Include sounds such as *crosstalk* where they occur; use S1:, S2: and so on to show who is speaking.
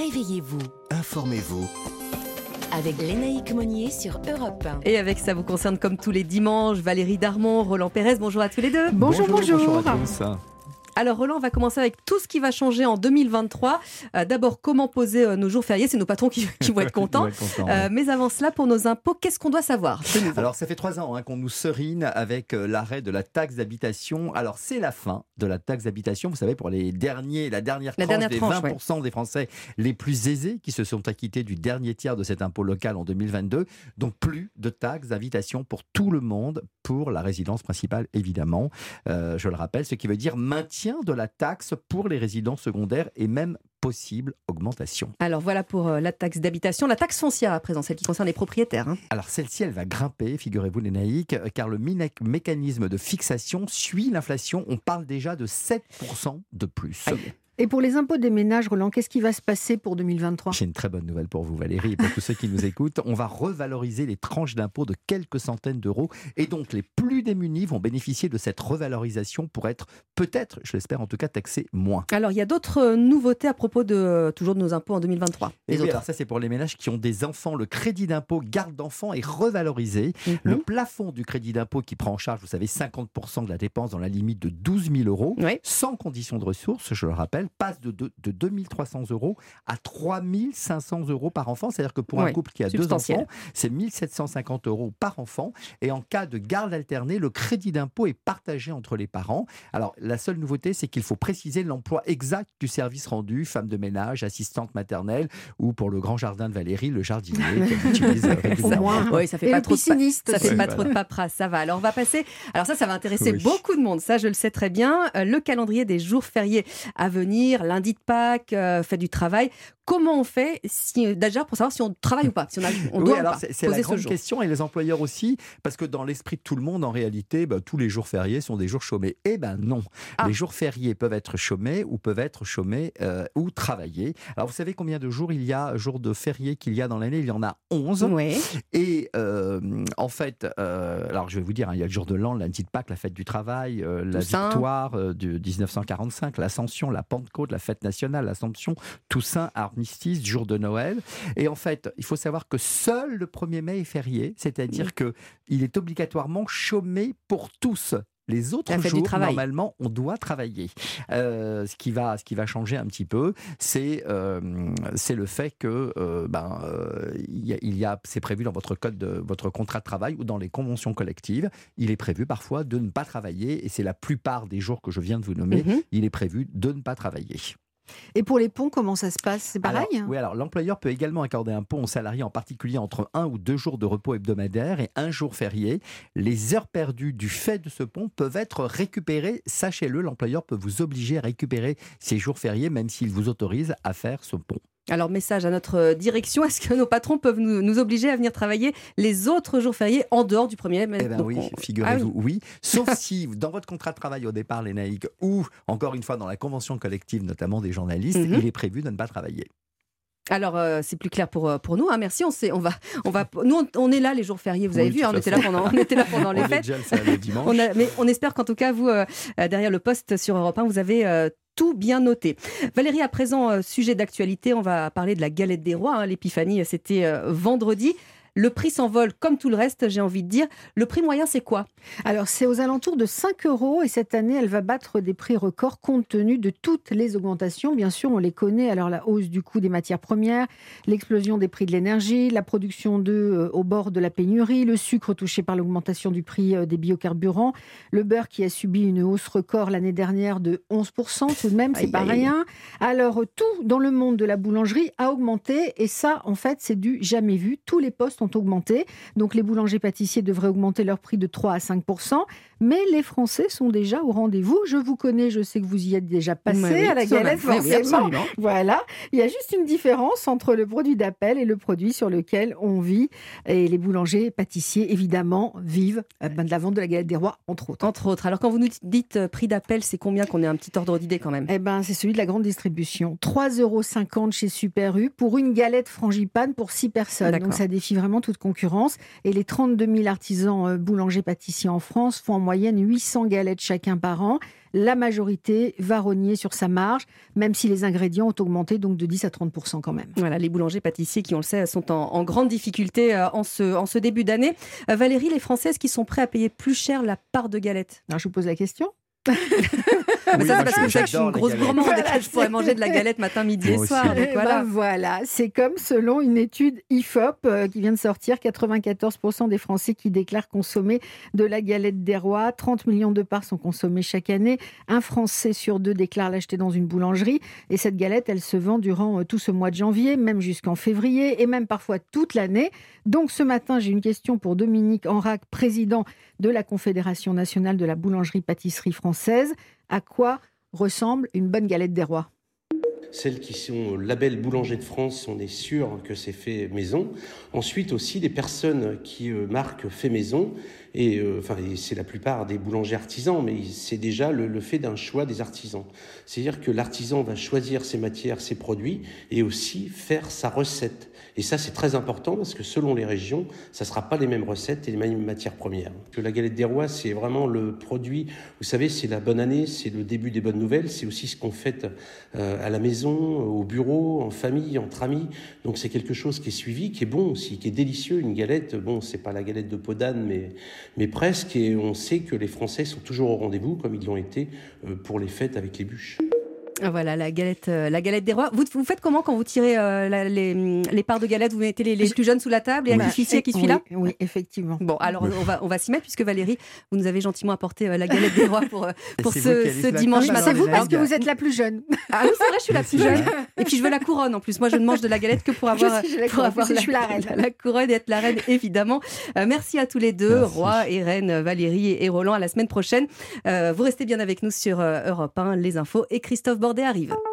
S1: Réveillez-vous.
S2: Informez-vous.
S1: Avec Lénaïque Monnier sur Europe 1.
S3: Et avec ça vous concerne comme tous les dimanches, Valérie Darmon, Roland Pérez, bonjour à tous les deux.
S4: Bonjour, bonjour.
S2: bonjour à tous.
S3: Alors Roland, on va commencer avec tout ce qui va changer en 2023. Euh, D'abord, comment poser euh, nos jours fériés? C'est nos patrons qui, qui vont être *laughs* contents.
S2: Ils vont être contents,
S3: Euh,
S2: ouais.
S3: mais avant cela, pour nos impôts, qu'est-ce qu'on doit savoir?
S2: Alors, ça fait trois ans hein, qu'on nous serine avec l'arrêt de la taxe d'habitation. Alors, c'est la fin de la taxe d'habitation. Vous savez, pour les derniers, la dernière
S3: La
S2: tranche
S3: dernière
S2: des
S3: tranche,
S2: 20% des Français les plus aisés qui se sont acquittés du dernier tiers de cet impôt local en 2022. Donc, plus de taxes d'habitation pour tout le monde, pour la résidence principale, évidemment. Euh, je le rappelle, ce qui veut dire maintien de la taxe pour les résidences secondaires et même possible augmentation.
S3: Alors voilà pour euh, la taxe d'habitation. La taxe foncière à présent, celle qui concerne les propriétaires. hein.
S2: Alors celle-ci, elle va grimper, figurez-vous les naïcs, car le mécanisme de fixation suit l'inflation. On parle déjà de 7% de plus.
S3: Aïe.
S4: Et pour les impôts des ménages, Roland, qu'est-ce qui va se passer pour 2023
S2: J'ai une très bonne nouvelle pour vous Valérie et pour tous ceux qui nous écoutent. On va revaloriser les tranches d'impôts de quelques centaines d'euros et donc les plus démunis vont bénéficier de cette revalorisation pour être peut-être, je l'espère en tout cas, taxés moins.
S3: Alors il y a d'autres euh, nouveautés à propos de euh, toujours de nos impôts en 2023.
S2: Et
S3: Les
S2: oui,
S3: autres.
S2: alors ça c'est pour les ménages qui ont des enfants. Le crédit d'impôt garde d'enfants est revalorisé.
S3: Mhm.
S2: Le plafond du crédit d'impôt qui prend en charge, vous savez, 50% de la dépense dans la limite de 12 000 euros,
S3: Oui.
S2: sans condition de ressources, je le rappelle, passe de, de, de 2 300 euros à 3 500 euros par enfant. C'est-à-dire que pour un couple qui a deux enfants, c'est 1 750 euros par enfant. Et en cas de garde alternée, le crédit d'impôt est partagé entre les parents. Alors la seule nouveauté, c'est qu'il faut préciser l'emploi exact du service rendu, femme de ménage, assistante maternelle, ou pour le grand jardin de Valérie, le jardinier *laughs* qu'elle utilise
S4: Au
S2: régulièrement.
S4: moins.
S3: Oui, ça fait
S4: Et
S3: pas trop de Ça fait pas trop de paperasse, ça va. Alors on va passer. Alors ça, ça va intéresser
S2: Oui.
S3: beaucoup de monde. Ça, je le sais très bien. Euh, le calendrier des jours fériés à venir, lundi de Pâques, euh, fête du travail. Comment on fait si déjà pour savoir si on travaille ou pas, si on, a, on
S2: oui,
S3: doit ou
S2: alors c'est la
S3: ce
S2: grande question et les employeurs aussi, parce que dans l'esprit de tout le monde, en réalité, bah, tous les jours fériés sont des jours chômés. Eh ben non,
S3: Ah.
S2: les jours fériés peuvent être chômés ou peuvent être chômés euh, ou travaillés. Alors vous savez combien de jours il y a, jours de fériés qu'il y a dans l'année? Il y en a 11.
S3: Oui.
S2: Et euh, en fait, euh, alors je vais vous dire, hein, il y a le jour de l'an, lundi de Pâques, la fête du travail, la
S3: Toussaint.
S2: victoire de 1945, l'Ascension, la Pentecôte, la fête nationale, l'Assomption, Toussaint, armistice, jour de Noël. Et en fait, il faut savoir que seul le 1er mai est férié, c'est-à-dire que il est obligatoirement chômé pour tous. Les autres jours, normalement, on doit travailler. Euh, ce, qui va, ce qui va changer un petit peu, c'est euh, le fait que euh, ben, il y a, il y a- c'est prévu dans votre code de votre contrat de travail ou dans les conventions collectives, il est prévu parfois de ne pas travailler et c'est la plupart des jours que je viens de vous nommer,
S3: Mhm.
S2: il est prévu de ne pas travailler.
S4: Et pour les ponts, comment ça se passe? C'est pareil?
S2: Alors, oui, alors l'employeur peut également accorder un pont aux salariés, en particulier entre un ou deux jours de repos hebdomadaire et un jour férié. Les heures perdues du fait de ce pont peuvent être récupérées. Sachez-le, l'employeur peut vous obliger à récupérer ces jours fériés, même s'il vous autorise à faire ce pont.
S3: Alors message à notre euh, direction. Est-ce que nos patrons peuvent nous, nous obliger à venir travailler les autres jours fériés en dehors du 1er mai?
S2: Eh bien oui,
S3: on-
S2: figurez-vous,
S3: Ah
S2: oui. Sauf *laughs* si, dans votre contrat de travail au départ, les naïcs, ou encore une fois dans la convention collective, notamment des journalistes,
S3: Mhm.
S2: il est prévu de ne pas travailler.
S3: Alors euh, c'est plus clair pour, euh, pour nous. hein. Merci. On, sait, on va, on va, nous on, on est là les jours fériés. Vous
S2: Oui,
S3: avez vu, hein, on était là pendant, on était là pendant *laughs* les fêtes.
S2: déjà le dimanche.
S3: On a- mais on espère qu'en tout cas, vous, euh, derrière le poste sur Europe 1, vous avez euh, tout bien noté. Valérie, à présent, euh, sujet d'actualité, on va parler de la galette des rois. hein. L'épiphanie, euh, c'était euh, vendredi. Le prix s'envole comme tout le reste, j'ai envie de dire. Le prix moyen, c'est quoi?
S4: Alors, c'est aux alentours de 5 euros et cette année, elle va battre des prix records compte tenu de toutes les augmentations. Bien sûr, on les connaît. Alors, la hausse du coût des matières premières, l'explosion des prix de l'énergie, la production d'œufs euh, au bord de la pénurie, le sucre touché par l'augmentation du prix euh, des biocarburants, le beurre qui a subi une hausse record l'année dernière de 11%, tout de même, c'est pas rien. Alors, tout dans le monde de la boulangerie a augmenté et ça, en fait, c'est du jamais vu. Tous les postes ont augmenté. Donc, les boulangers-pâtissiers devraient augmenter leur prix de 3 à 5 mais les Français sont déjà au rendez-vous. Je vous connais, je sais que vous y êtes déjà passé
S3: Oui,
S4: à la galette,
S3: oui,
S4: forcément. Voilà, il y a juste une différence entre le produit d'appel et le produit sur lequel on vit. Et les boulangers, pâtissiers, évidemment, vivent euh, ben, de la vente de la galette des rois, entre autres.
S3: Entre autres. Alors, quand vous nous dites euh, prix d'appel, c'est combien qu'on ait un petit ordre d'idée quand même?
S4: Eh ben, c'est celui de la grande distribution. 3,50 euros chez Super U pour une galette frangipane pour 6 personnes. Donc ça défie vraiment toute concurrence. Et les 32 000 artisans euh, boulangers pâtissiers en France font en moyenne 800 galettes chacun par an. la majorité va rogner sur sa marge, même si les ingrédients ont augmenté donc de 10 à 30 quand même.
S3: Voilà, les boulangers pâtissiers qui, on le sait, sont en, grande difficulté euh, en ce, en ce début d'année. Euh, Valérie, les Françaises qui sont prêts à payer plus cher la part de galette
S4: Alors, je vous pose la question.
S3: Mais ça, c'est parce que je suis une grosse gourmande je pourrais manger de la galette matin, midi et soir.
S4: Eh ben voilà, c'est comme selon une étude IFOP euh, qui vient de sortir, 94% des Français qui déclarent consommer de la galette des rois. 30 millions de parts sont consommées chaque année. Un Français sur deux déclare l'acheter dans une boulangerie. Et cette galette, elle se vend durant euh, tout ce mois de janvier, même jusqu'en février et même parfois toute l'année. Donc ce matin, j'ai une question pour Dominique Enrac, président de la Confédération nationale de la boulangerie-pâtisserie française. À quoi ressemble une bonne galette des rois?
S5: Celles qui sont label boulanger de France, on est sûr que c'est fait maison. Ensuite aussi des personnes qui euh, marquent fait maison et euh, enfin c'est la plupart des boulangers artisans, mais c'est déjà le, fait d'un choix des artisans. C'est-à-dire que l'artisan va choisir ses matières, ses produits et aussi faire sa recette. Et ça c'est très important parce que selon les régions, ça sera pas les mêmes recettes et les mêmes matières premières. Que la galette des rois c'est vraiment le produit. Vous savez c'est la bonne année, c'est le début des bonnes nouvelles, c'est aussi ce qu'on fait euh, à la maison, au bureau, en famille, entre amis. Donc c'est quelque chose qui est suivi, qui est bon aussi, qui est délicieux. Une galette, bon c'est pas la galette de Podane, mais mais presque, et on sait que les Français sont toujours au rendez-vous, comme ils l'ont été euh, pour les fêtes avec les bûches.
S3: Voilà, la galette, euh, la galette des rois. Vous, vous faites comment quand vous tirez euh, les, les, parts de galette? Vous mettez les, les plus jeunes sous la table et un officier qui suit là?
S4: Oui, effectivement.
S3: Bon, alors on va, on va s'y mettre puisque Valérie, vous nous avez gentiment apporté euh, la galette des rois pour, *laughs* pour ce, ce dimanche matin.
S4: C'est vous parce que vous êtes la plus jeune.
S3: Ah oui, c'est vrai, je suis la *laughs* plus jeune. Et puis je veux la couronne en plus. Moi, je ne mange de la galette que pour avoir,
S4: pour avoir la, je suis la, reine. *laughs*
S3: La, couronne et être la reine, évidemment. merci à tous les deux, roi et reine Valérie et Roland. À la semaine prochaine. vous restez bien avec nous sur Europe 1, les infos et Christophe Bordet arrive.